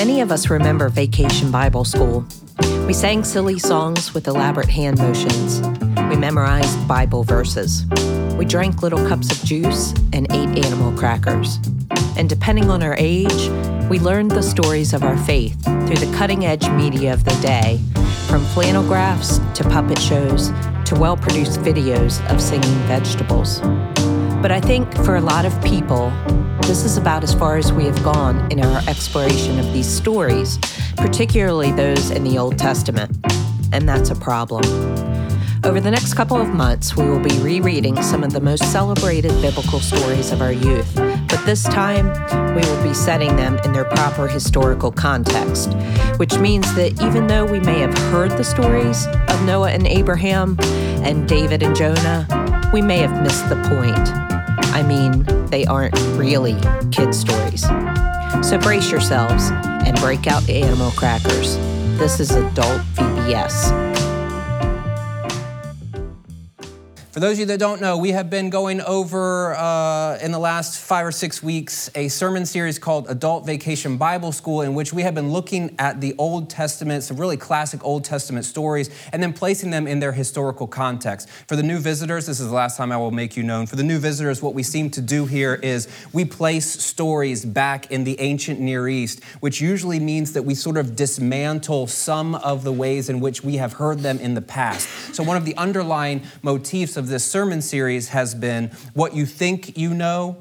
Many of us remember Vacation Bible School. We sang silly songs with elaborate hand motions. We memorized Bible verses. We drank little cups of juice and ate animal crackers. And depending on our age, we learned the stories of our faith through the cutting edge media of the day, from flannel graphs to puppet shows to well produced videos of singing vegetables. But I think for a lot of people, this is about as far as we have gone in our exploration of these stories, particularly those in the Old Testament. And that's a problem. Over the next couple of months, we will be rereading some of the most celebrated biblical stories of our youth, but this time we will be setting them in their proper historical context, which means that even though we may have heard the stories of Noah and Abraham and David and Jonah, we may have missed the point. I mean, they aren't really kid stories. So brace yourselves and break out the animal crackers. This is adult VBS. For those of you that don't know, we have been going over uh, in the last five or six weeks a sermon series called Adult Vacation Bible School, in which we have been looking at the Old Testament, some really classic Old Testament stories, and then placing them in their historical context. For the new visitors, this is the last time I will make you known. For the new visitors, what we seem to do here is we place stories back in the ancient Near East, which usually means that we sort of dismantle some of the ways in which we have heard them in the past. So, one of the underlying motifs of this sermon series has been what you think you know,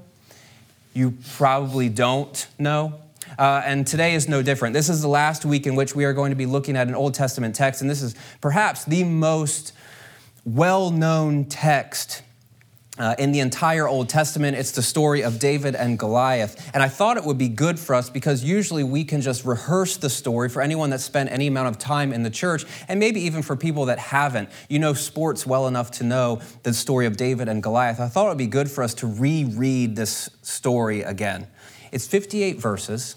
you probably don't know. Uh, and today is no different. This is the last week in which we are going to be looking at an Old Testament text, and this is perhaps the most well known text uh, in the entire Old Testament, it's the story of David and Goliath. And I thought it would be good for us because usually we can just rehearse the story for anyone that spent any amount of time in the church, and maybe even for people that haven't. You know sports well enough to know the story of David and Goliath. I thought it would be good for us to reread this story again. It's 58 verses.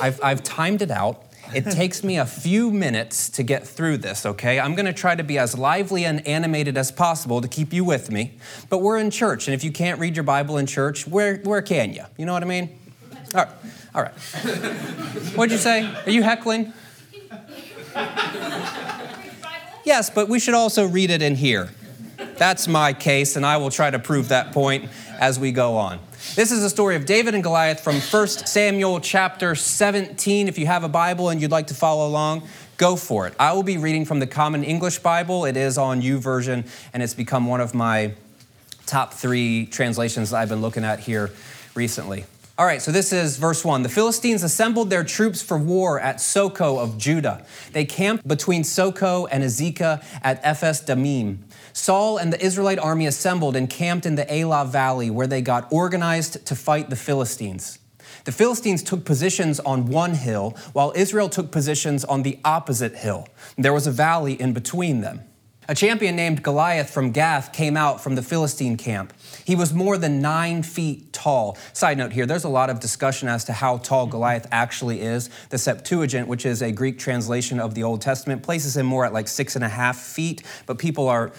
I've, I've timed it out. It takes me a few minutes to get through this, okay? I'm gonna try to be as lively and animated as possible to keep you with me. But we're in church, and if you can't read your Bible in church, where, where can you? You know what I mean? All right, all right. What'd you say? Are you heckling? Yes, but we should also read it in here. That's my case, and I will try to prove that point as we go on. This is the story of David and Goliath from 1 Samuel chapter 17. If you have a Bible and you'd like to follow along, go for it. I will be reading from the Common English Bible. It is on U YouVersion, and it's become one of my top three translations I've been looking at here recently. All right, so this is verse 1. The Philistines assembled their troops for war at Socoh of Judah. They camped between Socoh and Azekah at Ephes Dammim. Saul and the Israelite army assembled and camped in the Elah Valley, where they got organized to fight the Philistines. The Philistines took positions on one hill, while Israel took positions on the opposite hill. There was a valley in between them. A champion named Goliath from Gath came out from the Philistine camp. He was more than nine feet tall. Side note here, there's a lot of discussion as to how tall Goliath actually is. The Septuagint, which is a Greek translation of the Old Testament, places him more at like six and a half feet, but people are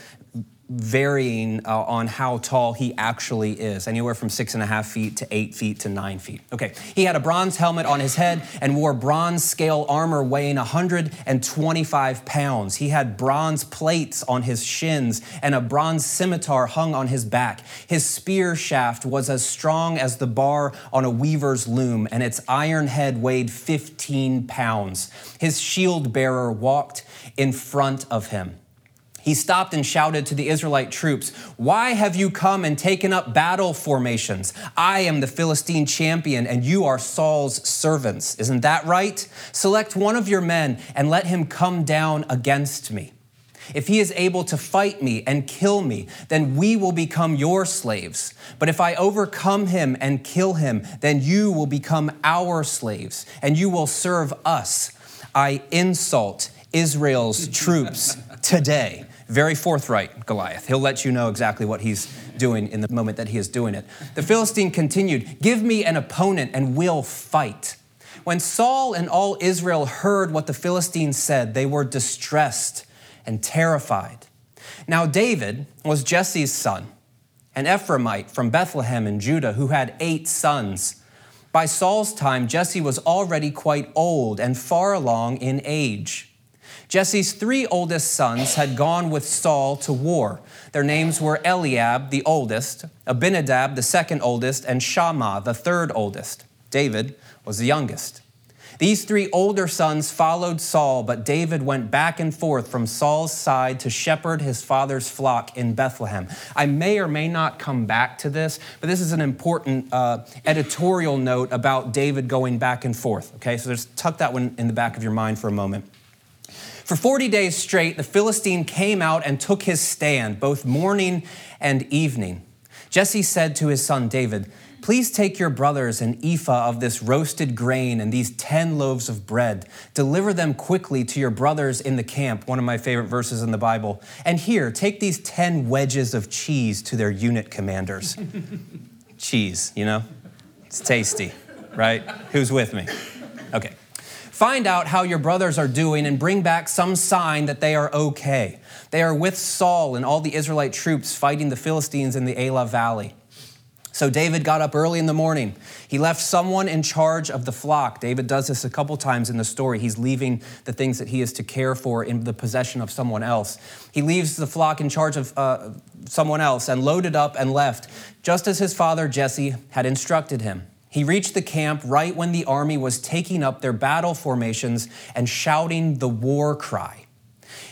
varying uh, on how tall he actually is, anywhere from six and a half feet to eight feet to nine feet. Okay, he had a bronze helmet on his head and wore bronze scale armor weighing 125 pounds. He had bronze plates on his shins and a bronze scimitar hung on his back. His spear shaft was as strong as the bar on a weaver's loom, and its iron head weighed 15 pounds. His shield bearer walked in front of him. He stopped and shouted to the Israelite troops, Why have you come and taken up battle formations? I am the Philistine champion, and you are Saul's servants. Isn't that right? Select one of your men and let him come down against me. If he is able to fight me and kill me, then we will become your slaves. But if I overcome him and kill him, then you will become our slaves, and you will serve us. I insult Israel's troops today. Very forthright, Goliath. He'll let you know exactly what he's doing in the moment that he is doing it. The Philistine continued, Give me an opponent and we'll fight. When Saul and all Israel heard what the Philistines said, they were distressed and terrified. Now, David was Jesse's son, an Ephraimite from Bethlehem in Judah, who had eight sons. By Saul's time, Jesse was already quite old and far along in age. Jesse's three oldest sons had gone with Saul to war. Their names were Eliab, the oldest, Abinadab, the second oldest, and Shammah, the third oldest. David was the youngest. These three older sons followed Saul, but David went back and forth from Saul's side to shepherd his father's flock in Bethlehem. I may or may not come back to this, but this is an important uh, editorial note about David going back and forth. Okay, so just tuck that one in the back of your mind for a moment. For 40 days straight, the Philistine came out and took his stand, both morning and evening. Jesse said to his son David, Please take your brothers an ephah of this roasted grain and these 10 loaves of bread. Deliver them quickly to your brothers in the camp, one of my favorite verses in the Bible. And here, take these 10 wedges of cheese to their unit commanders. cheese, you know? It's tasty, right? Who's with me? Okay. Find out how your brothers are doing and bring back some sign that they are okay. They are with Saul and all the Israelite troops fighting the Philistines in the Elah Valley. So David got up early in the morning. He left someone in charge of the flock. David does this a couple times in the story. He's leaving the things that he is to care for in the possession of someone else. He leaves the flock in charge of uh, someone else and loaded up and left, just as his father Jesse had instructed him. He reached the camp right when the army was taking up their battle formations and shouting the war cry.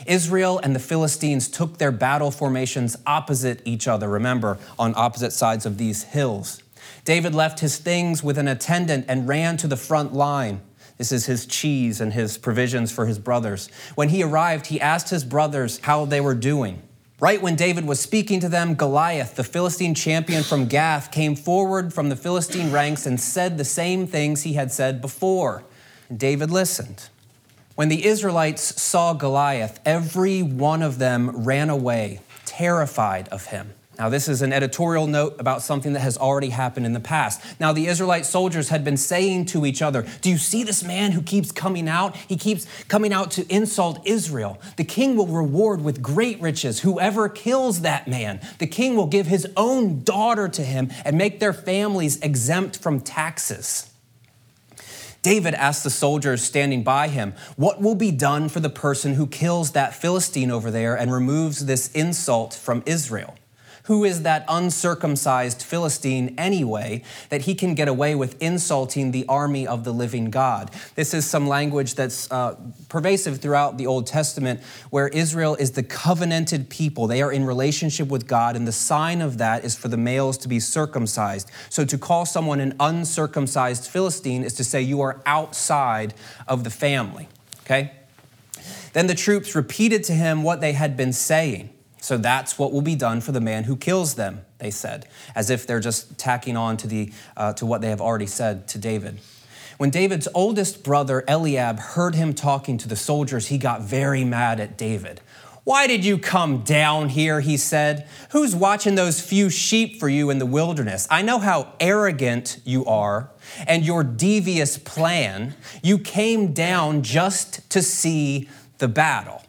Israel and the Philistines took their battle formations opposite each other, remember, on opposite sides of these hills. David left his things with an attendant and ran to the front line. This is his cheese and his provisions for his brothers. When he arrived, he asked his brothers how they were doing. Right when David was speaking to them, Goliath, the Philistine champion from Gath, came forward from the Philistine ranks and said the same things he had said before. And David listened. When the Israelites saw Goliath, every one of them ran away, terrified of him. Now, this is an editorial note about something that has already happened in the past. Now, the Israelite soldiers had been saying to each other, Do you see this man who keeps coming out? He keeps coming out to insult Israel. The king will reward with great riches whoever kills that man. The king will give his own daughter to him and make their families exempt from taxes. David asked the soldiers standing by him, What will be done for the person who kills that Philistine over there and removes this insult from Israel? Who is that uncircumcised Philistine anyway that he can get away with insulting the army of the living God? This is some language that's uh, pervasive throughout the Old Testament where Israel is the covenanted people. They are in relationship with God, and the sign of that is for the males to be circumcised. So to call someone an uncircumcised Philistine is to say you are outside of the family, okay? Then the troops repeated to him what they had been saying. So that's what will be done for the man who kills them, they said, as if they're just tacking on to, the, uh, to what they have already said to David. When David's oldest brother, Eliab, heard him talking to the soldiers, he got very mad at David. Why did you come down here? He said. Who's watching those few sheep for you in the wilderness? I know how arrogant you are and your devious plan. You came down just to see the battle.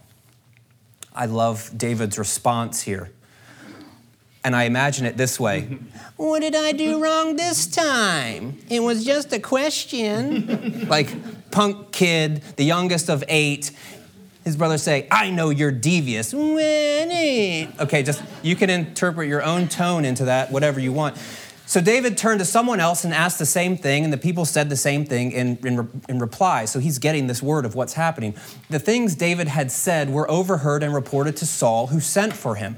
I love David's response here. And I imagine it this way What did I do wrong this time? It was just a question. like, punk kid, the youngest of eight, his brothers say, I know you're devious. Okay, just you can interpret your own tone into that, whatever you want. So David turned to someone else and asked the same thing, and the people said the same thing in, in, in, reply. So he's getting this word of what's happening. The things David had said were overheard and reported to Saul, who sent for him.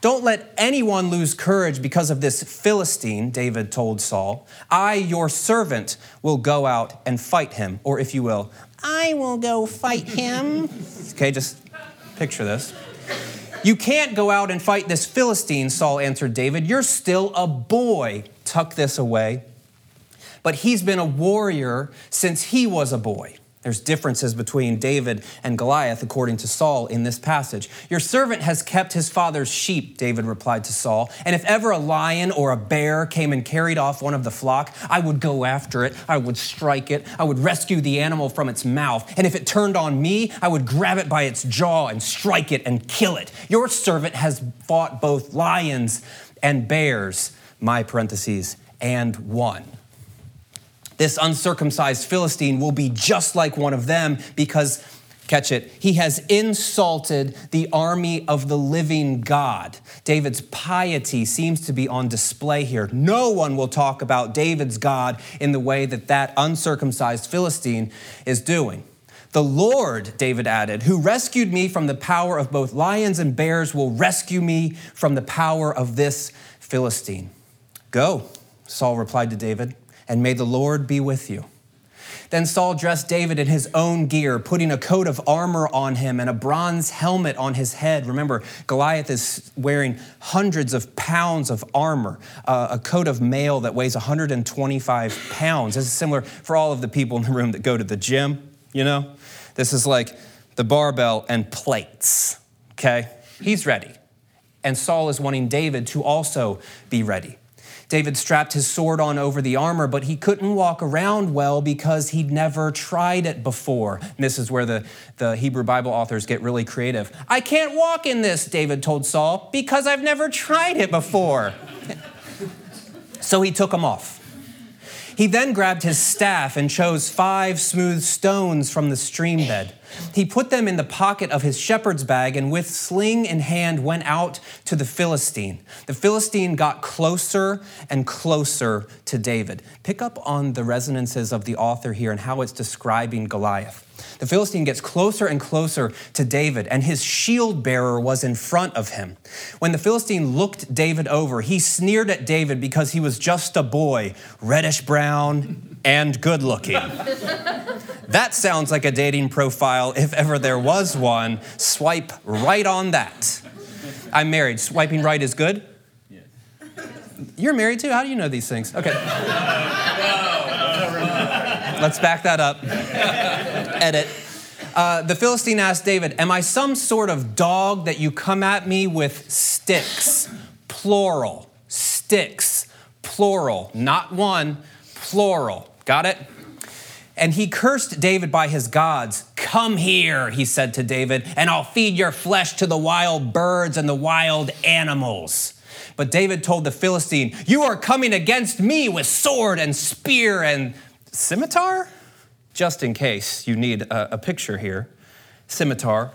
Don't let anyone lose courage because of this Philistine, David told Saul. I, your servant, will go out and fight him, or if you will, I will go fight him. okay, just picture this. You can't go out and fight this Philistine, Saul answered David. You're still a boy. Tuck this away. But he's been a warrior since he was a boy. There's differences between David and Goliath, according to Saul, in this passage. Your servant has kept his father's sheep, David replied to Saul. And if ever a lion or a bear came and carried off one of the flock, I would go after it. I would strike it. I would rescue the animal from its mouth. And if it turned on me, I would grab it by its jaw and strike it and kill it. Your servant has fought both lions and bears, my parentheses, and won. This uncircumcised Philistine will be just like one of them because, catch it, he has insulted the army of the living God. David's piety seems to be on display here. No one will talk about David's God in the way that that uncircumcised Philistine is doing. The Lord, David added, who rescued me from the power of both lions and bears, will rescue me from the power of this Philistine. Go, Saul replied to David and may the Lord be with you. Then Saul dressed David in his own gear, putting a coat of armor on him and a bronze helmet on his head. Remember, Goliath is wearing hundreds of pounds of armor, uh, a coat of mail that weighs 125 pounds. This is similar for all of the people in the room that go to the gym, you know? This is like the barbell and plates, okay? He's ready. And Saul is wanting David to also be ready. David strapped his sword on over the armor, but he couldn't walk around well because he'd never tried it before. And this is where the, the Hebrew Bible authors get really creative. I can't walk in this, David told Saul, because I've never tried it before. so he took them off. He then grabbed his staff and chose five smooth stones from the stream bed. He put them in the pocket of his shepherd's bag and, with sling in hand, went out to the Philistine. The Philistine got closer and closer to David. Pick up on the resonances of the author here and how it's describing Goliath. The Philistine gets closer and closer to David, and his shield bearer was in front of him. When the Philistine looked David over, he sneered at David because he was just a boy, reddish brown and good looking. that sounds like a dating profile if ever there was one. Swipe right on that. I'm married. Swiping right is good? Yes. You're married too? How do you know these things? Okay. Let's back that up edit. Uh, the Philistine asked David, Am I some sort of dog that you come at me with sticks? Plural. Sticks. Plural. Not one, plural. Got it? And he cursed David by his gods. Come here, he said to David, and I'll feed your flesh to the wild birds and the wild animals. But David told the Philistine, You are coming against me with sword and spear and scimitar? just in case you need a, a picture here scimitar,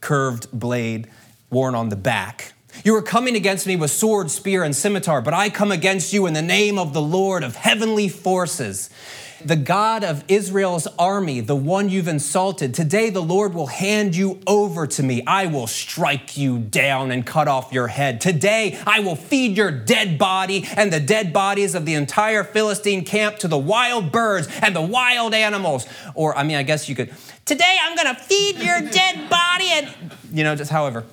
curved blade worn on the back. You are coming against me with sword, spear, and scimitar, but I come against you in the name of the Lord of heavenly forces the God of Israel's army, the one you've insulted. Today the Lord will hand you over to me. I will strike you down and cut off your head. Today I will feed your dead body and the dead bodies of the entire Philistine camp to the wild birds and the wild animals. Or, I mean, I guess you could, today I'm to feed your dead body and, you know, just however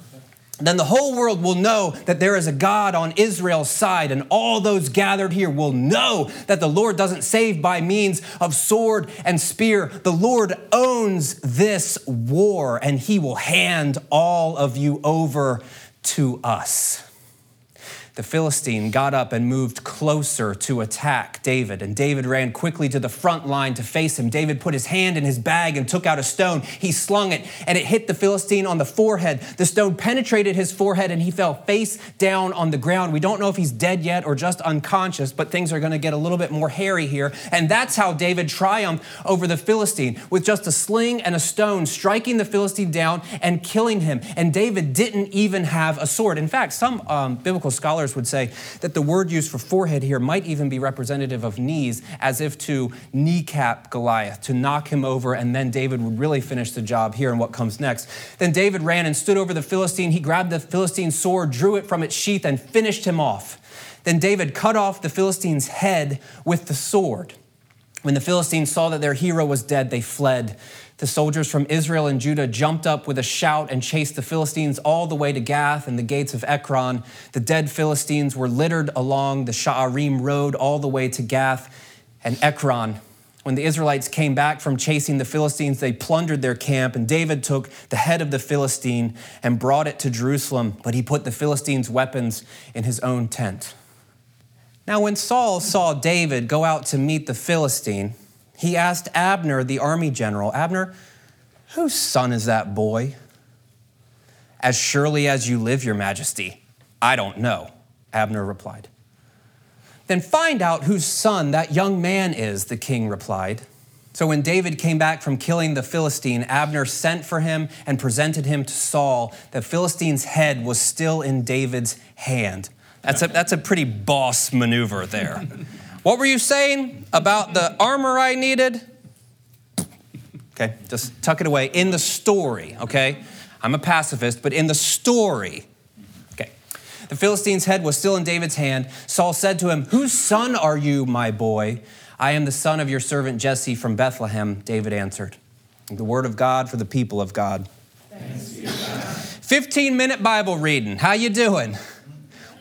then the whole world will know that there is a God on Israel's side, and all those gathered here will know that the Lord doesn't save by means of sword and spear. The Lord owns this war, and he will hand all of you over to us the Philistine got up and moved closer to attack David, and David ran quickly to the front line to face him. David put his hand in his bag and took out a stone. He slung it, and it hit the Philistine on the forehead. The stone penetrated his forehead, and he fell face down on the ground. We don't know if he's dead yet or just unconscious, but things are going to get a little bit more hairy here. And that's how David triumphed over the Philistine with just a sling and a stone, striking the Philistine down and killing him. And David didn't even have a sword. In fact, some um, biblical scholars scholars would say that the word used for forehead here might even be representative of knees, as if to kneecap Goliath, to knock him over, and then David would really finish the job here and what comes next. Then David ran and stood over the Philistine. He grabbed the Philistine's sword, drew it from its sheath, and finished him off. Then David cut off the Philistine's head with the sword. When the Philistines saw that their hero was dead, they fled. The soldiers from Israel and Judah jumped up with a shout and chased the Philistines all the way to Gath and the gates of Ekron. The dead Philistines were littered along the Sha'arim road all the way to Gath and Ekron. When the Israelites came back from chasing the Philistines, they plundered their camp, and David took the head of the Philistine and brought it to Jerusalem, but he put the Philistines' weapons in his own tent. Now, when Saul saw David go out to meet the Philistine, he asked Abner, the army general, Abner, whose son is that boy? As surely as you live, your majesty, I don't know, Abner replied. Then find out whose son that young man is, the king replied. So when David came back from killing the Philistine, Abner sent for him and presented him to Saul. The Philistine's head was still in David's hand. That's a, that's a pretty boss maneuver there. what were you saying about the armor I needed? Okay, just tuck it away. In the story, okay? I'm a pacifist, but in the story, okay. The Philistine's head was still in David's hand. Saul said to him, Whose son are you, my boy? I am the son of your servant Jesse from Bethlehem, David answered. The word of God for the people of God. 15 minute Bible reading. How you doing?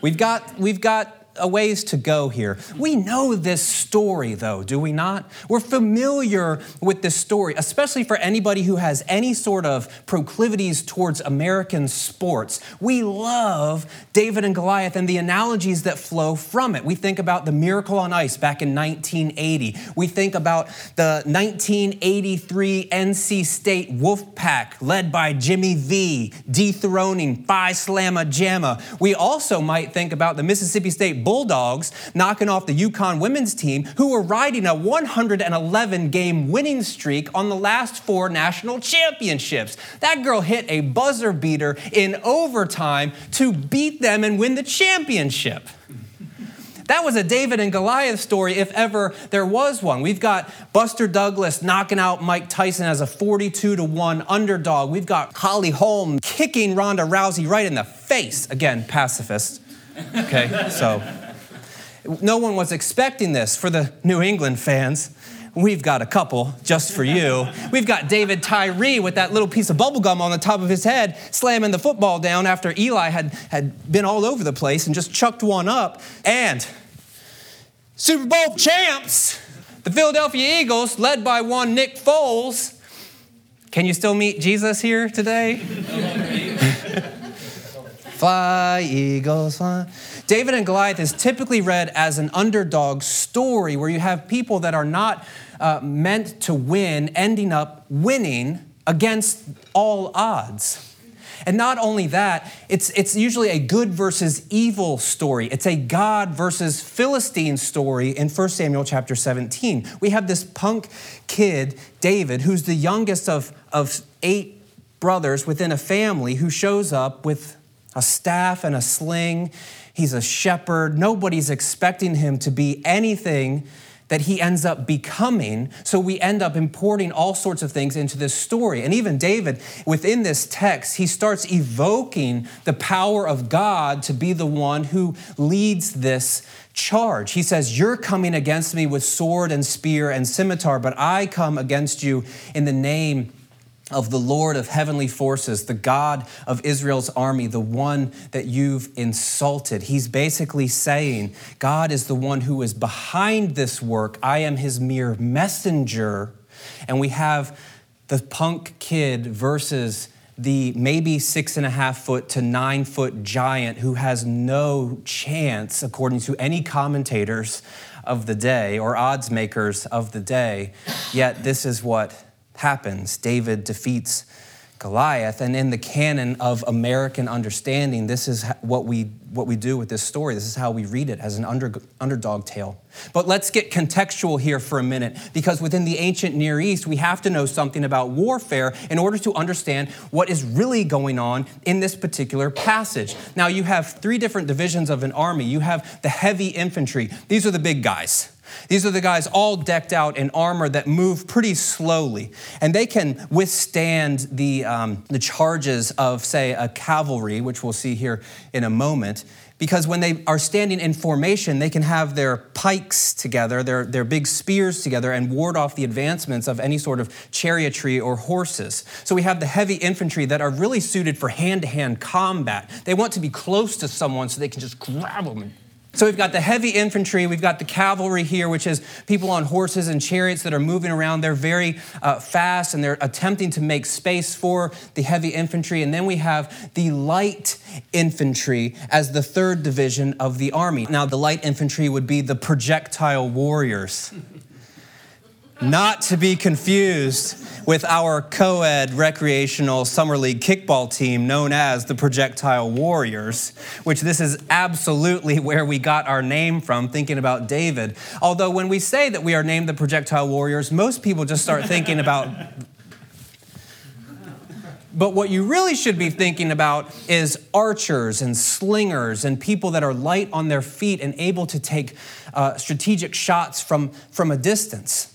We've got, we've got a ways to go here. We know this story, though, do we not? We're familiar with this story, especially for anybody who has any sort of proclivities towards American sports. We love David and Goliath and the analogies that flow from it. We think about the miracle on ice back in 1980. We think about the 1983 NC State Wolfpack led by Jimmy V dethroning Phi Slamma Jamma. We also might think about the Mississippi State Bulldogs knocking off the UConn women's team, who were riding a 111 game winning streak on the last four national championships. That girl hit a buzzer beater in overtime to beat them and win the championship. That was a David and Goliath story, if ever there was one. We've got Buster Douglas knocking out Mike Tyson as a 42 to 1 underdog. We've got Holly Holm kicking Ronda Rousey right in the face. Again, pacifist. Okay, so no one was expecting this for the New England fans. We've got a couple just for you. We've got David Tyree with that little piece of bubble gum on the top of his head, slamming the football down after Eli had, had been all over the place and just chucked one up. And Super Bowl champs, the Philadelphia Eagles, led by one Nick Foles. Can you still meet Jesus here today? Fly, Eagles, fly. David and Goliath is typically read as an underdog story where you have people that are not uh, meant to win ending up winning against all odds. And not only that, it's, it's usually a good versus evil story. It's a God versus Philistine story in 1 Samuel chapter 17. We have this punk kid, David, who's the youngest of, of eight brothers within a family, who shows up with a staff and a sling He's a shepherd. Nobody's expecting him to be anything that he ends up becoming. So we end up importing all sorts of things into this story. And even David, within this text, he starts evoking the power of God to be the one who leads this charge. He says, You're coming against me with sword and spear and scimitar, but I come against you in the name of the Lord of heavenly forces, the God of Israel's army, the one that you've insulted. He's basically saying, God is the one who is behind this work. I am his mere messenger. And we have the punk kid versus the maybe six and a half foot to nine foot giant who has no chance, according to any commentators of the day or odds makers of the day. Yet, this is what happens. David defeats Goliath. And in the canon of American understanding, this is what we, what we do with this story. This is how we read it as an under, underdog tale. But let's get contextual here for a minute, because within the ancient Near East, we have to know something about warfare in order to understand what is really going on in this particular passage. Now, you have three different divisions of an army. You have the heavy infantry, these are the big guys. These are the guys all decked out in armor that move pretty slowly, and they can withstand the, um, the charges of, say, a cavalry, which we'll see here in a moment. Because when they are standing in formation, they can have their pikes together, their, their big spears together, and ward off the advancements of any sort of chariotry or horses. So we have the heavy infantry that are really suited for hand to hand combat. They want to be close to someone so they can just grab them and so we've got the heavy infantry, we've got the cavalry here, which is people on horses and chariots that are moving around. They're very uh, fast and they're attempting to make space for the heavy infantry. And then we have the light infantry as the third division of the army. Now, the light infantry would be the projectile warriors. not to be confused with our co ed recreational summer league kickball team known as the Projectile Warriors, which this is absolutely where we got our name from, thinking about David. Although, when we say that we are named the Projectile Warriors, most people just start thinking about. But what you really should be thinking about is archers and slingers and people that are light on their feet and able to take uh, strategic shots from, from a distance.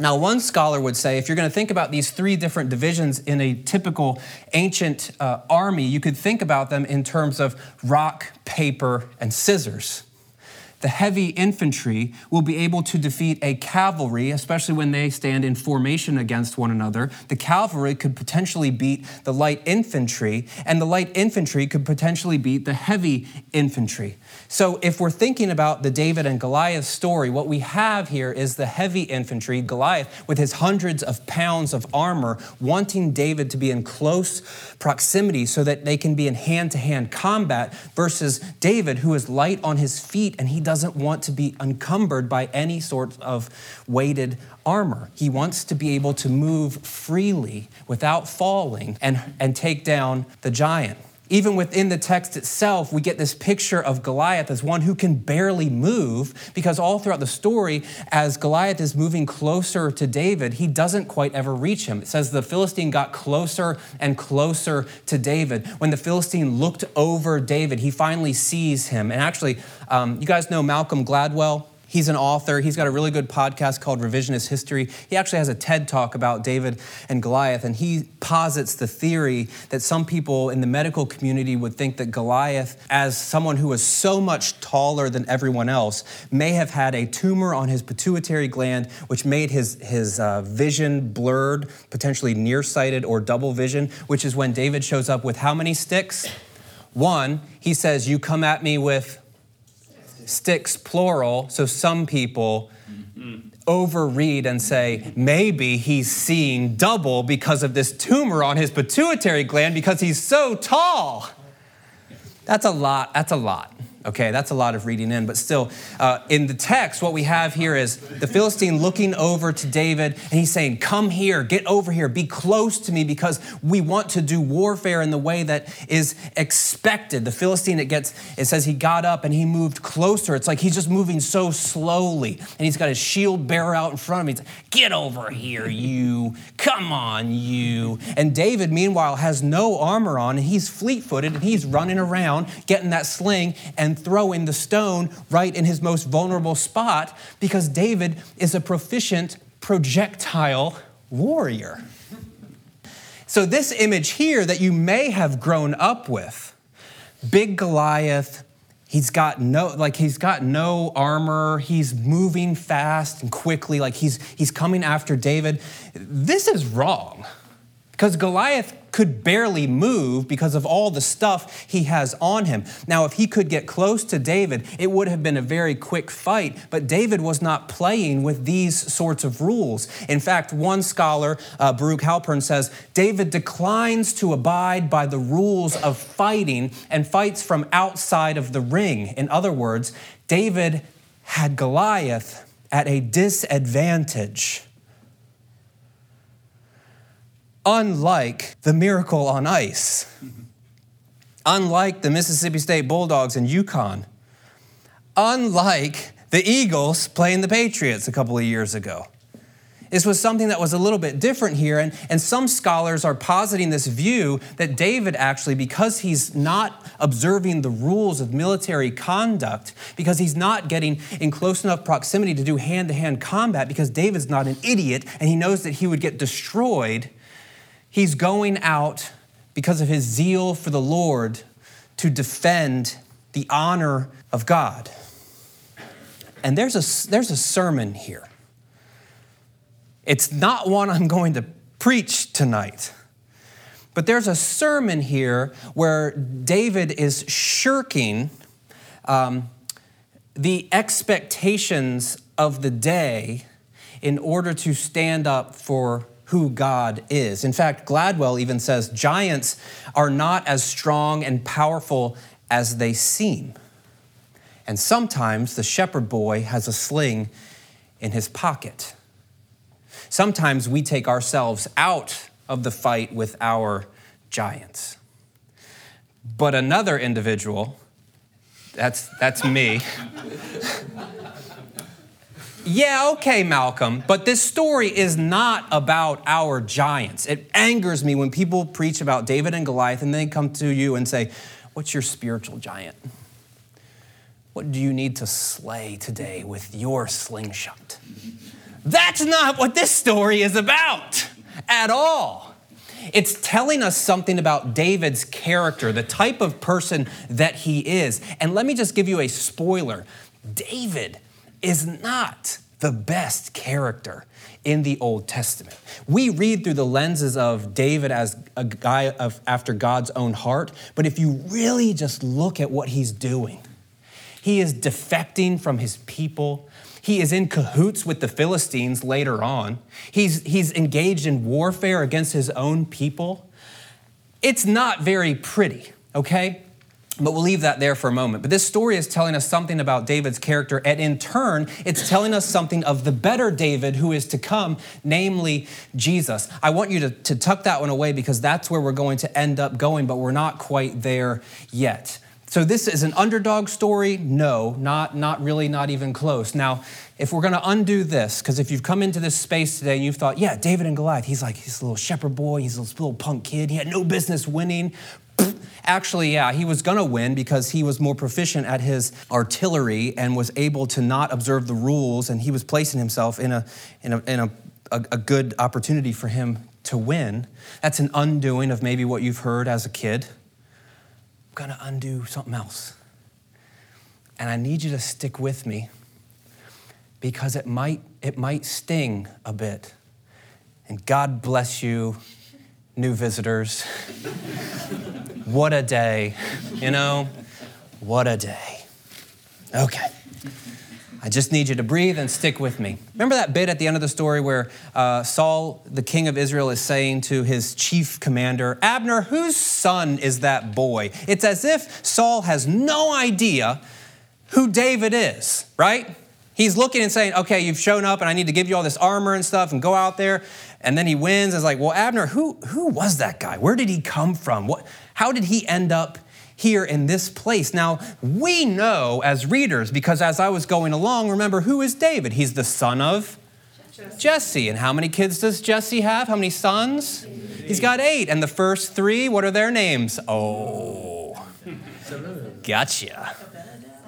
Now, one scholar would say if you're going to think about these three different divisions in a typical ancient uh, army, you could think about them in terms of rock, paper, and scissors the heavy infantry will be able to defeat a cavalry, especially when they stand in formation against one another. The cavalry could potentially beat the light infantry, and the light infantry could potentially beat the heavy infantry. So, if we're thinking about the David and Goliath story, what we have here is the heavy infantry, Goliath, with his hundreds of pounds of armor, wanting David to be in close proximity so that they can be in hand to hand combat, versus David, who is light on his feet and he does doesn't want to be encumbered by any sort of weighted armor. He wants to be able to move freely without falling and, and take down the giant. Even within the text itself, we get this picture of Goliath as one who can barely move because all throughout the story, as Goliath is moving closer to David, he doesn't quite ever reach him. It says the Philistine got closer and closer to David. When the Philistine looked over David, he finally sees him. And actually, um, you guys know Malcolm Gladwell? He's an author. He's got a really good podcast called Revisionist History. He actually has a TED talk about David and Goliath, and he posits the theory that some people in the medical community would think that Goliath, as someone who was so much taller than everyone else, may have had a tumor on his pituitary gland, which made his, his uh, vision blurred, potentially nearsighted or double vision, which is when David shows up with how many sticks? One, he says, You come at me with sticks plural, so some people overread and say maybe he's seeing double because of this tumor on his pituitary gland because he's so tall. That's a lot. That's a lot. Okay, that's a lot of reading in, but still, uh, in the text, what we have here is the Philistine looking over to David and he's saying, Come here, get over here, be close to me because we want to do warfare in the way that is expected. The Philistine, it gets, it says he got up and he moved closer. It's like he's just moving so slowly and he's got his shield bearer out in front of him. He's like, Get over here, you. Come on, you. And David, meanwhile, has no armor on and he's fleet footed and he's running around getting that sling and and throwing the stone right in his most vulnerable spot because David is a proficient projectile warrior. So, this image here that you may have grown up with, big Goliath, he's got no like he's got no armor he's moving fast and quickly like he's he's coming after david this is wrong because Goliath could barely move because of all the stuff he has on him. Now, if he could get close to David, it would have been a very quick fight, but David was not playing with these sorts of rules. In fact, one scholar, uh, Baruch Halpern, says David declines to abide by the rules of fighting and fights from outside of the ring. In other words, David had Goliath at a disadvantage unlike the miracle on ice, unlike the Mississippi State Bulldogs and UConn, unlike the Eagles playing the Patriots a couple of years ago. This was something that was a little bit different here, and, and some scholars are positing this view that David actually, because he's not observing the rules of military conduct, because he's not getting in close enough proximity to do hand to hand combat, because David's not an idiot and he knows that he would get destroyed, He's going out because of his zeal for the Lord to defend the honor of God. And there's a, there's a sermon here. It's not one I'm going to preach tonight. But there's a sermon here where David is shirking um, the expectations of the day in order to stand up for who God is. In fact, Gladwell even says giants are not as strong and powerful as they seem. And sometimes the shepherd boy has a sling in his pocket. Sometimes we take ourselves out of the fight with our giants. But another individual, that's, that's me. yeah, okay, Malcolm, but this story is not about our giants. It angers me when people preach about David and Goliath and they come to you and say, What's your spiritual giant? What do you need to slay today with your slingshot? That's not what this story is about at all. It's telling us something about David's character, the type of person that he is. And let me just give you a spoiler David is not the best character in the Old Testament. We read through the lenses of David as a guy of, after God's own heart, but if you really just look at what he's doing, he is defecting from his people. He is in cahoots with the Philistines later on. He's, he's engaged in warfare against his own people. It's not very pretty, okay? But we'll leave that there for a moment. But this story is telling us something about David's character, and in turn, it's telling us something of the better David who is to come, namely Jesus. I want you to, to tuck that one away because that's where we're going to end up going, but we're not quite there yet. So this is an underdog story? No, not, not really, not even close. Now, if we're going to undo this, because if you've come into this space today and you've thought, yeah, David and Goliath, he's like, he's a little shepherd boy, he's a little punk kid, he had no business winning. Actually, yeah, he was going to win because he was more proficient at his artillery and was able to not observe the rules, and he was placing himself in a, in a, in a, a, a good opportunity for him to win. That's an undoing of maybe what you've heard as a kid I'm going to undo something else. And I need you to stick with me because it might, it might sting a bit. And God bless you, new visitors. what a day, you know? What a day. Okay. I just need you to breathe and stick with me. Remember that bit at the end of the story where uh, Saul, the king of Israel, is saying to his chief commander, Abner, whose son is that boy? It's as if Saul has no idea who David is, right? He's looking and saying, okay, you've shown up and I need to give you all this armor and stuff and go out there. And then he wins. It's like, well, Abner, who, who was that guy? Where did he come from? What, how did he end up here in this place. Now, we know as readers, because as I was going along, remember who is David? He's the son of Jesse. Jesse. And how many kids does Jesse have? How many sons? Eight. He's got eight. And the first three, what are their names? Oh, oh gotcha.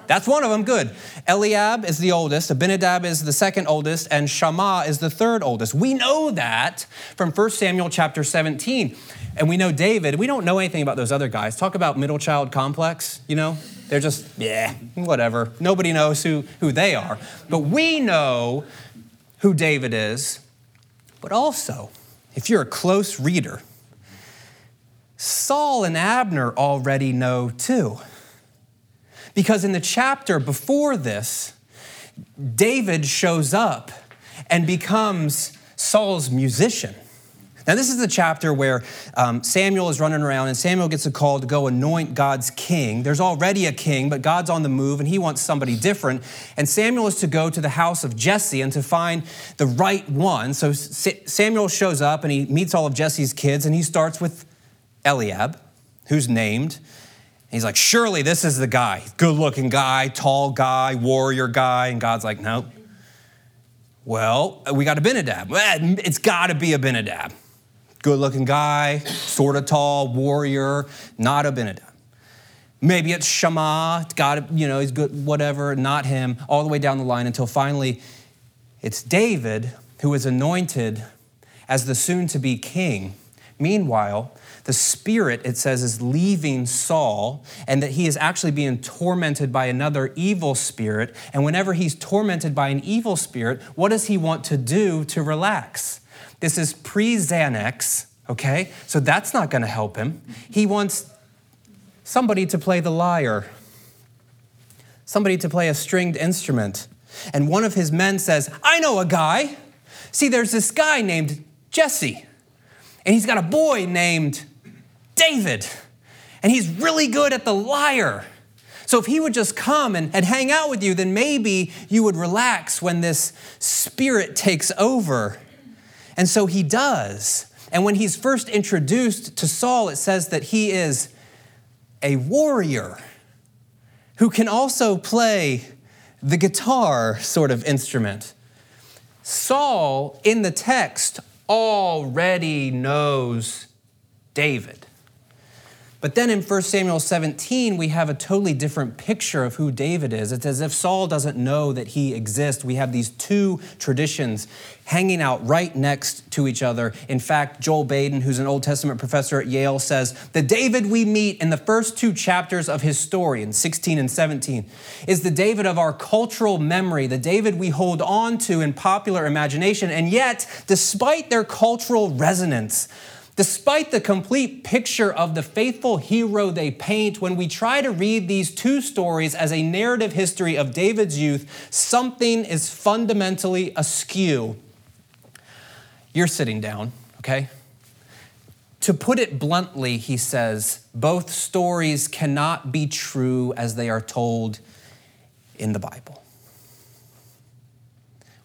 That's one of them, good. Eliab is the oldest, Abinadab is the second oldest, and Shammah is the third oldest. We know that from 1 Samuel chapter 17. And we know David, we don't know anything about those other guys. Talk about middle child complex, you know? They're just, yeah, whatever. Nobody knows who, who they are. But we know who David is. But also, if you're a close reader, Saul and Abner already know too. Because in the chapter before this, David shows up and becomes Saul's musician. Now, this is the chapter where um, Samuel is running around and Samuel gets a call to go anoint God's king. There's already a king, but God's on the move and he wants somebody different. And Samuel is to go to the house of Jesse and to find the right one. So Samuel shows up and he meets all of Jesse's kids and he starts with Eliab, who's named. He's like, Surely this is the guy. Good looking guy, tall guy, warrior guy. And God's like, Nope. Well, we got Abinadab. It's got to be Abinadab good looking guy, sort of tall, warrior, not Abinadab. Maybe it's Shammah, got you know, he's good, whatever, not him, all the way down the line until finally it's David who is anointed as the soon to be king. Meanwhile, the spirit, it says, is leaving Saul, and that he is actually being tormented by another evil spirit. And whenever he's tormented by an evil spirit, what does he want to do to relax? This is pre Xanax, okay? So that's not going to help him. He wants somebody to play the lyre, somebody to play a stringed instrument. And one of his men says, I know a guy. See, there's this guy named Jesse, and he's got a boy named David, and he's really good at the lyre. So if he would just come and, and hang out with you, then maybe you would relax when this spirit takes over And so he does. And when he's first introduced to Saul, it says that he is a warrior who can also play the guitar sort of instrument. Saul, in the text, already knows David. But then in 1 Samuel 17, we have a totally different picture of who David is. It's as if Saul doesn't know that he exists. We have these two traditions hanging out right next to each other. In fact, Joel Baden, who's an Old Testament professor at Yale, says the David we meet in the first two chapters of his story, in 16 and 17, is the David of our cultural memory, the David we hold on to in popular imagination. And yet, despite their cultural resonance, Despite the complete picture of the faithful hero they paint, when we try to read these two stories as a narrative history of David's youth, something is fundamentally askew. You're sitting down, okay? To put it bluntly, he says, both stories cannot be true as they are told in the Bible.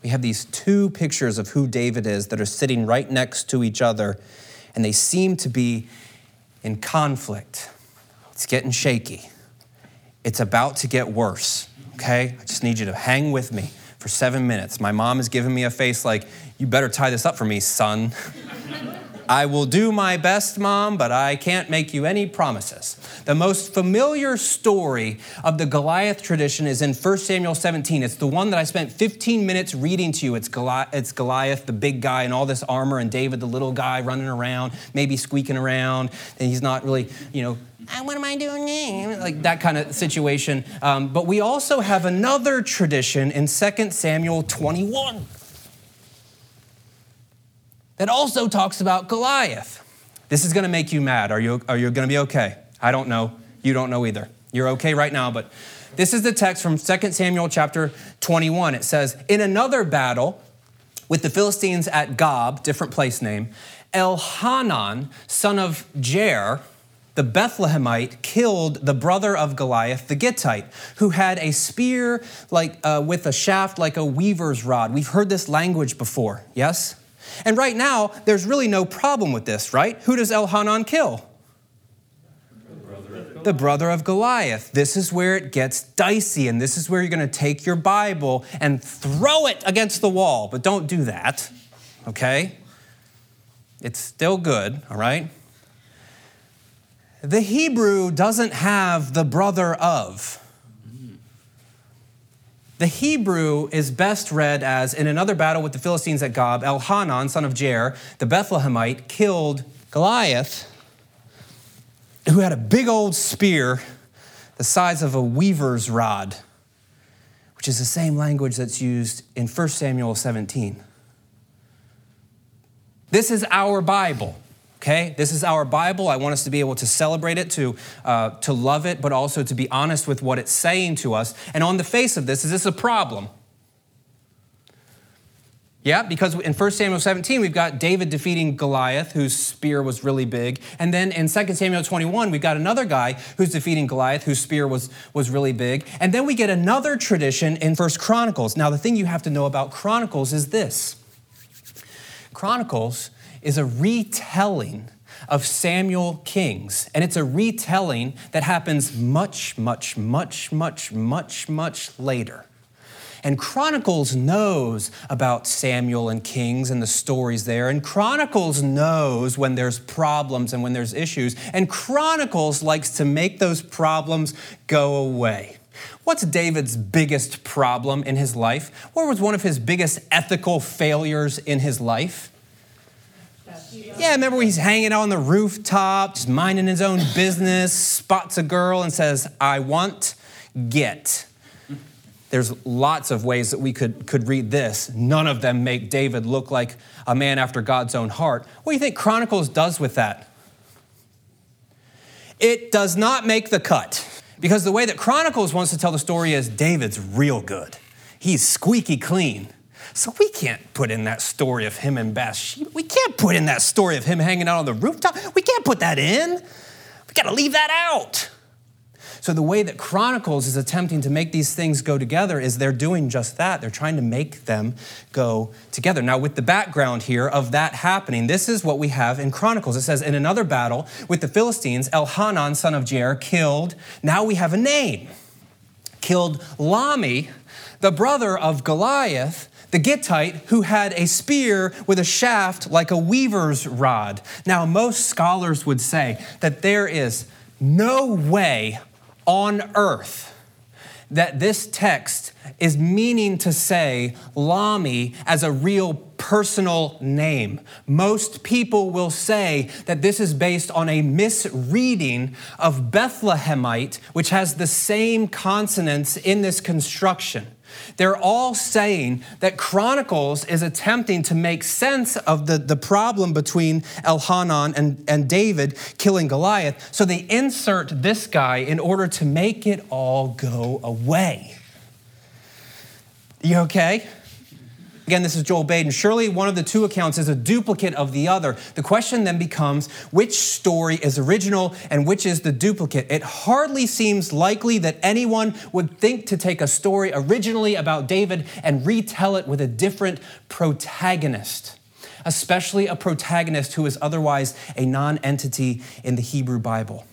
We have these two pictures of who David is that are sitting right next to each other and they seem to be in conflict. It's getting shaky. It's about to get worse, okay? I just need you to hang with me for seven minutes. My mom is giving me a face like, you better tie this up for me, son. I will do my best, Mom, but I can't make you any promises. The most familiar story of the Goliath tradition is in 1 Samuel 17. It's the one that I spent 15 minutes reading to you. It's Goliath, it's Goliath, the big guy in all this armor, and David, the little guy, running around, maybe squeaking around, and he's not really, you know, ah, what am I doing? Like that kind of situation. Um, but we also have another tradition in 2 Samuel 21 that also talks about Goliath. This is going to make you mad. Are you, are you going to be okay? I don't know. You don't know either. You're okay right now, but this is the text from 2 Samuel chapter 21. It says, In another battle with the Philistines at Gob, different place name, Elhanan, son of Jair, the Bethlehemite, killed the brother of Goliath, the Gittite, who had a spear like uh, with a shaft like a weaver's rod. We've heard this language before, yes? And right now, there's really no problem with this, right? Who does Elhanan kill? the brother of Goliath. This is where it gets dicey, and this is where you're going to take your Bible and throw it against the wall. But don't do that, okay? It's still good, all right? The Hebrew doesn't have the brother of. The Hebrew is best read as in another battle with the Philistines at Gob, Elhanan, son of Jair, the Bethlehemite, killed Goliath, who had a big old spear the size of a weaver's rod, which is the same language that's used in 1 Samuel 17. This is our Bible. Okay, this is our Bible. I want us to be able to celebrate it, to, uh, to love it, but also to be honest with what it's saying to us. And on the face of this, is this a problem? Yeah, because in 1 Samuel 17, we've got David defeating Goliath, whose spear was really big. And then in 2 Samuel 21, we've got another guy who's defeating Goliath, whose spear was, was really big. And then we get another tradition in 1 Chronicles. Now, the thing you have to know about Chronicles is this Chronicles is a retelling of Samuel Kings. And it's a retelling that happens much, much, much, much, much, much later. And Chronicles knows about Samuel and Kings and the stories there. And Chronicles knows when there's problems and when there's issues. And Chronicles likes to make those problems go away. What's David's biggest problem in his life? What was one of his biggest ethical failures in his life? Yeah, remember when he's hanging out on the rooftop, just minding his own business, spots a girl and says, I want, get. There's lots of ways that we could, could read this. None of them make David look like a man after God's own heart. What do you think Chronicles does with that? It does not make the cut. Because the way that Chronicles wants to tell the story is David's real good. He's squeaky clean. So we can't put in that story of him and Bathsheba. We can't put in that story of him hanging out on the rooftop. We can't put that in. We got to leave that out. So, the way that Chronicles is attempting to make these things go together is they're doing just that. They're trying to make them go together. Now, with the background here of that happening, this is what we have in Chronicles. It says, In another battle with the Philistines, Elhanan, son of Jair, killed, now we have a name, killed Lahmi, the brother of Goliath the Gittite, who had a spear with a shaft like a weaver's rod. Now, most scholars would say that there is no way on earth that this text is meaning to say Lahmi as a real personal name. Most people will say that this is based on a misreading of Bethlehemite, which has the same consonants in this construction. They're all saying that Chronicles is attempting to make sense of the, the problem between Elhanan and, and David killing Goliath. So they insert this guy in order to make it all go away. You okay? Again, this is Joel Baden. Surely one of the two accounts is a duplicate of the other. The question then becomes which story is original and which is the duplicate? It hardly seems likely that anyone would think to take a story originally about David and retell it with a different protagonist, especially a protagonist who is otherwise a non entity in the Hebrew Bible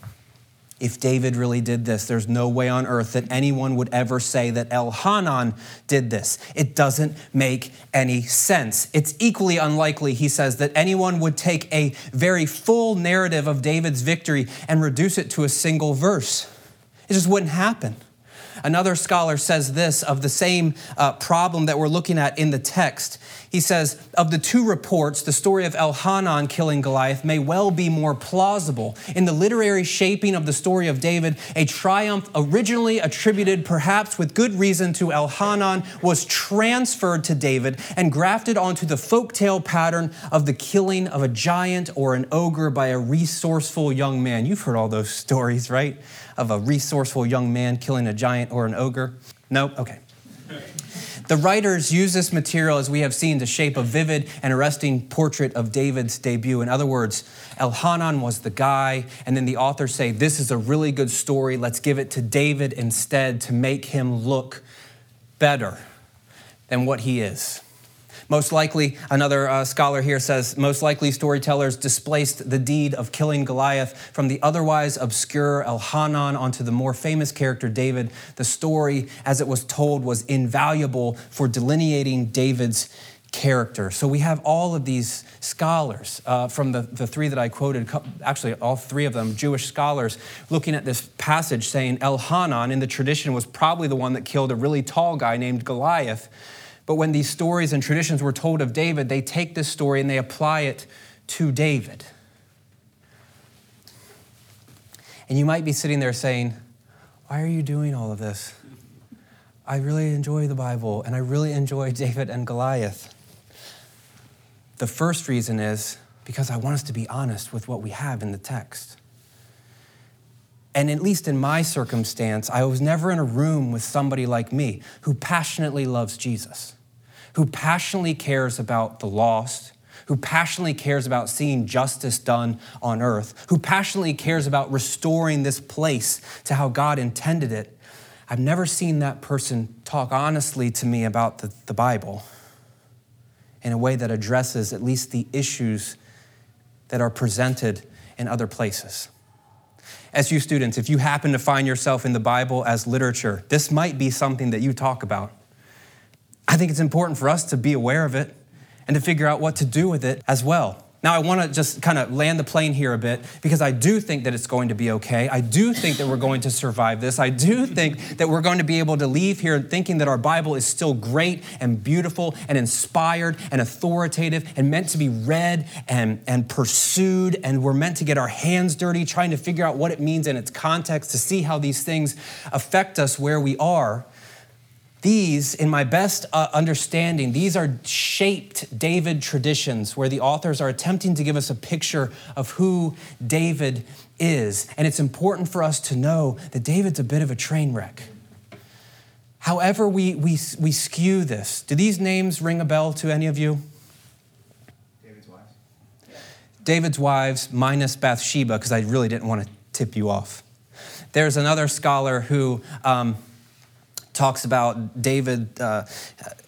if David really did this, there's no way on earth that anyone would ever say that Elhanan did this. It doesn't make any sense. It's equally unlikely, he says, that anyone would take a very full narrative of David's victory and reduce it to a single verse. It just wouldn't happen. Another scholar says this of the same uh, problem that we're looking at in the text. He says, of the two reports, the story of Elhanan killing Goliath may well be more plausible. In the literary shaping of the story of David, a triumph originally attributed, perhaps with good reason, to Elhanan was transferred to David and grafted onto the folktale pattern of the killing of a giant or an ogre by a resourceful young man. You've heard all those stories, right? Of a resourceful young man killing a giant or an ogre. Nope, okay. The writers use this material, as we have seen, to shape a vivid and arresting portrait of David's debut. In other words, Elhanan was the guy, and then the authors say, This is a really good story. Let's give it to David instead to make him look better than what he is. Most likely, another uh, scholar here says, most likely storytellers displaced the deed of killing Goliath from the otherwise obscure Elhanan onto the more famous character David. The story, as it was told, was invaluable for delineating David's character. So we have all of these scholars uh, from the, the three that I quoted, actually, all three of them, Jewish scholars, looking at this passage saying Elhanan in the tradition was probably the one that killed a really tall guy named Goliath. But when these stories and traditions were told of David, they take this story and they apply it to David. And you might be sitting there saying, Why are you doing all of this? I really enjoy the Bible and I really enjoy David and Goliath. The first reason is because I want us to be honest with what we have in the text. And at least in my circumstance, I was never in a room with somebody like me who passionately loves Jesus who passionately cares about the lost, who passionately cares about seeing justice done on earth, who passionately cares about restoring this place to how God intended it, I've never seen that person talk honestly to me about the, the Bible in a way that addresses at least the issues that are presented in other places. You students, if you happen to find yourself in the Bible as literature, this might be something that you talk about. I think it's important for us to be aware of it and to figure out what to do with it as well. Now, I want to just kind of land the plane here a bit because I do think that it's going to be okay. I do think that we're going to survive this. I do think that we're going to be able to leave here thinking that our Bible is still great and beautiful and inspired and authoritative and meant to be read and, and pursued. And we're meant to get our hands dirty trying to figure out what it means in its context to see how these things affect us where we are. These, in my best uh, understanding, these are shaped David traditions where the authors are attempting to give us a picture of who David is. And it's important for us to know that David's a bit of a train wreck. However, we, we, we skew this. Do these names ring a bell to any of you? David's wives. David's wives minus Bathsheba, because I really didn't want to tip you off. There's another scholar who um, talks about David uh,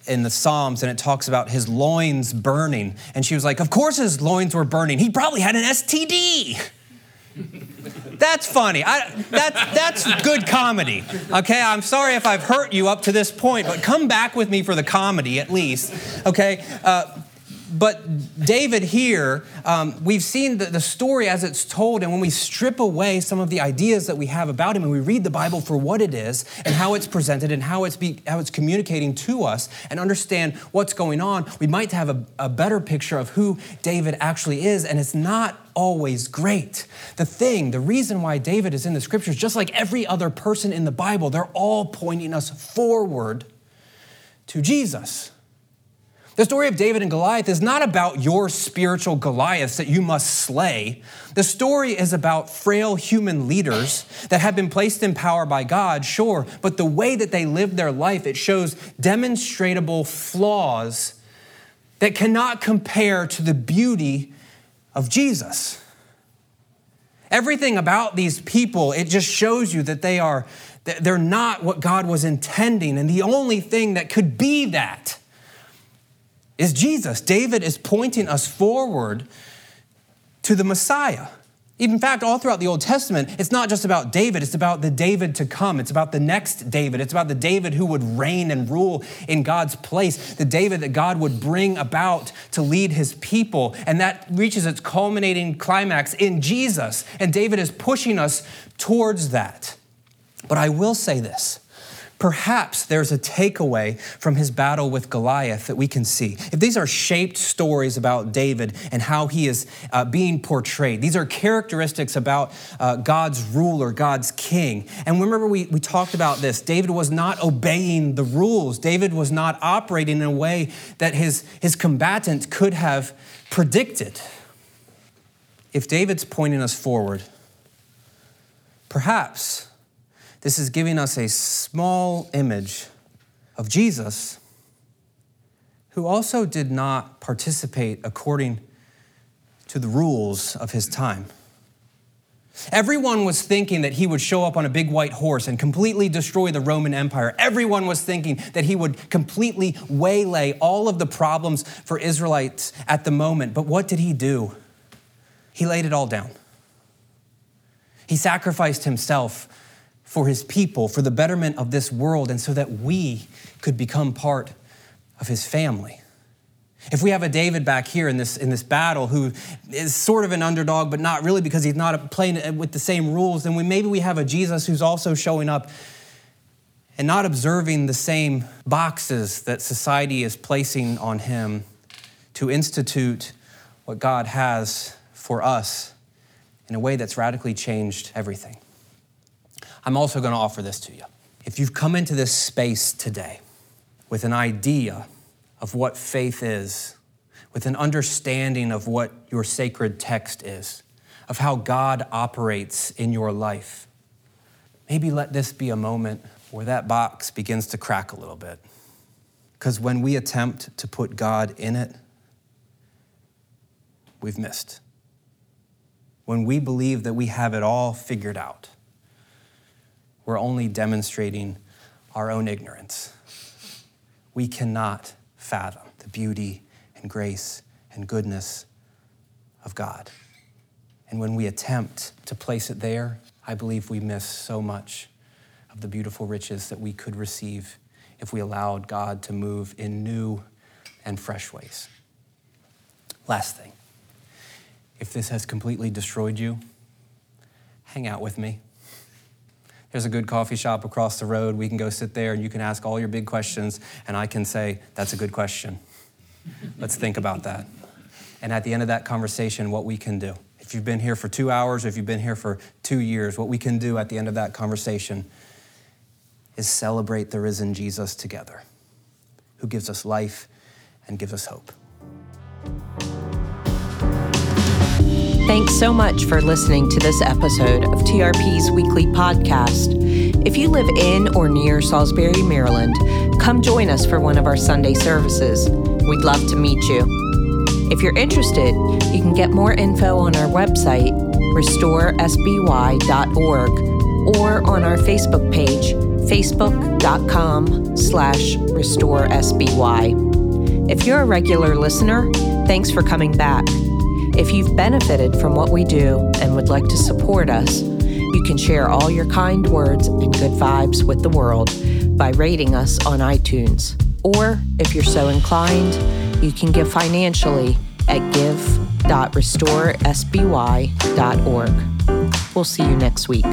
in the Psalms and it talks about his loins burning. And she was like, Of course his loins were burning. He probably had an STD. That's funny. I, that, that's good comedy. Okay, I'm sorry if I've hurt you up to this point, but come back with me for the comedy at least. Okay, uh, but David here, um, we've seen the, the, story as it's told, and when we strip away some of the ideas that we have about him and we read the Bible for what it is and how it's presented and how it's, be, how it's communicating to us and understand what's going on, we might have a, a better picture of who David actually is, and it's not always great. The thing, the reason why David is in the scriptures, just like every other person in the Bible, they're all pointing us forward to Jesus. The story of David and Goliath is not about your spiritual Goliaths that you must slay. The story is about frail human leaders that have been placed in power by God, sure, but the way that they live their life, it shows demonstrable flaws that cannot compare to the beauty of Jesus. Everything about these people, it just shows you that they are they're not what God was intending and the only thing that could be that is Jesus. David is pointing us forward to the Messiah. In fact, all throughout the Old Testament, it's not just about David, it's about the David to come. It's about the next David. It's about the David who would reign and rule in God's place, the David that God would bring about to lead his people. And that reaches its culminating climax in Jesus. And David is pushing us towards that. But I will say this perhaps there's a takeaway from his battle with Goliath that we can see. If these are shaped stories about David and how he is uh, being portrayed, these are characteristics about uh, God's ruler, God's king. And remember, we, we talked about this. David was not obeying the rules, David was not operating in a way that his, his combatant could have predicted. If David's pointing us forward, perhaps this is giving us a small image of Jesus, who also did not participate according to the rules of his time. Everyone was thinking that he would show up on a big white horse and completely destroy the Roman Empire. Everyone was thinking that he would completely waylay all of the problems for Israelites at the moment. But what did he do? He laid it all down. He sacrificed himself for his people, for the betterment of this world, and so that we could become part of his family. If we have a David back here in this, in this battle who is sort of an underdog, but not really because he's not playing with the same rules, then we, maybe we have a Jesus who's also showing up and not observing the same boxes that society is placing on him to institute what God has for us in a way that's radically changed everything. I'm also going to offer this to you. If you've come into this space today with an idea of what faith is, with an understanding of what your sacred text is, of how God operates in your life, maybe let this be a moment where that box begins to crack a little bit. Because when we attempt to put God in it, we've missed. When we believe that we have it all figured out, we're only demonstrating our own ignorance. We cannot fathom the beauty and grace and goodness of God. And when we attempt to place it there, I believe we miss so much of the beautiful riches that we could receive if we allowed God to move in new and fresh ways. Last thing if this has completely destroyed you, hang out with me. There's a good coffee shop across the road. We can go sit there and you can ask all your big questions, and I can say, That's a good question. Let's think about that. And at the end of that conversation, what we can do. If you've been here for two hours, or if you've been here for two years, what we can do at the end of that conversation is celebrate the risen Jesus together, who gives us life and gives us hope. Thanks so much for listening to this episode of TRP's weekly podcast. If you live in or near Salisbury, Maryland, come join us for one of our Sunday services. We'd love to meet you. If you're interested, you can get more info on our website, restoresby.org, or on our Facebook page, facebook.com slash restoresby. If you're a regular listener, thanks for coming back. If you've benefited from what we do and would like to support us, you can share all your kind words and good vibes with the world by rating us on iTunes. Or, if you're so inclined, you can give financially at give.restoresby.org. We'll see you next week.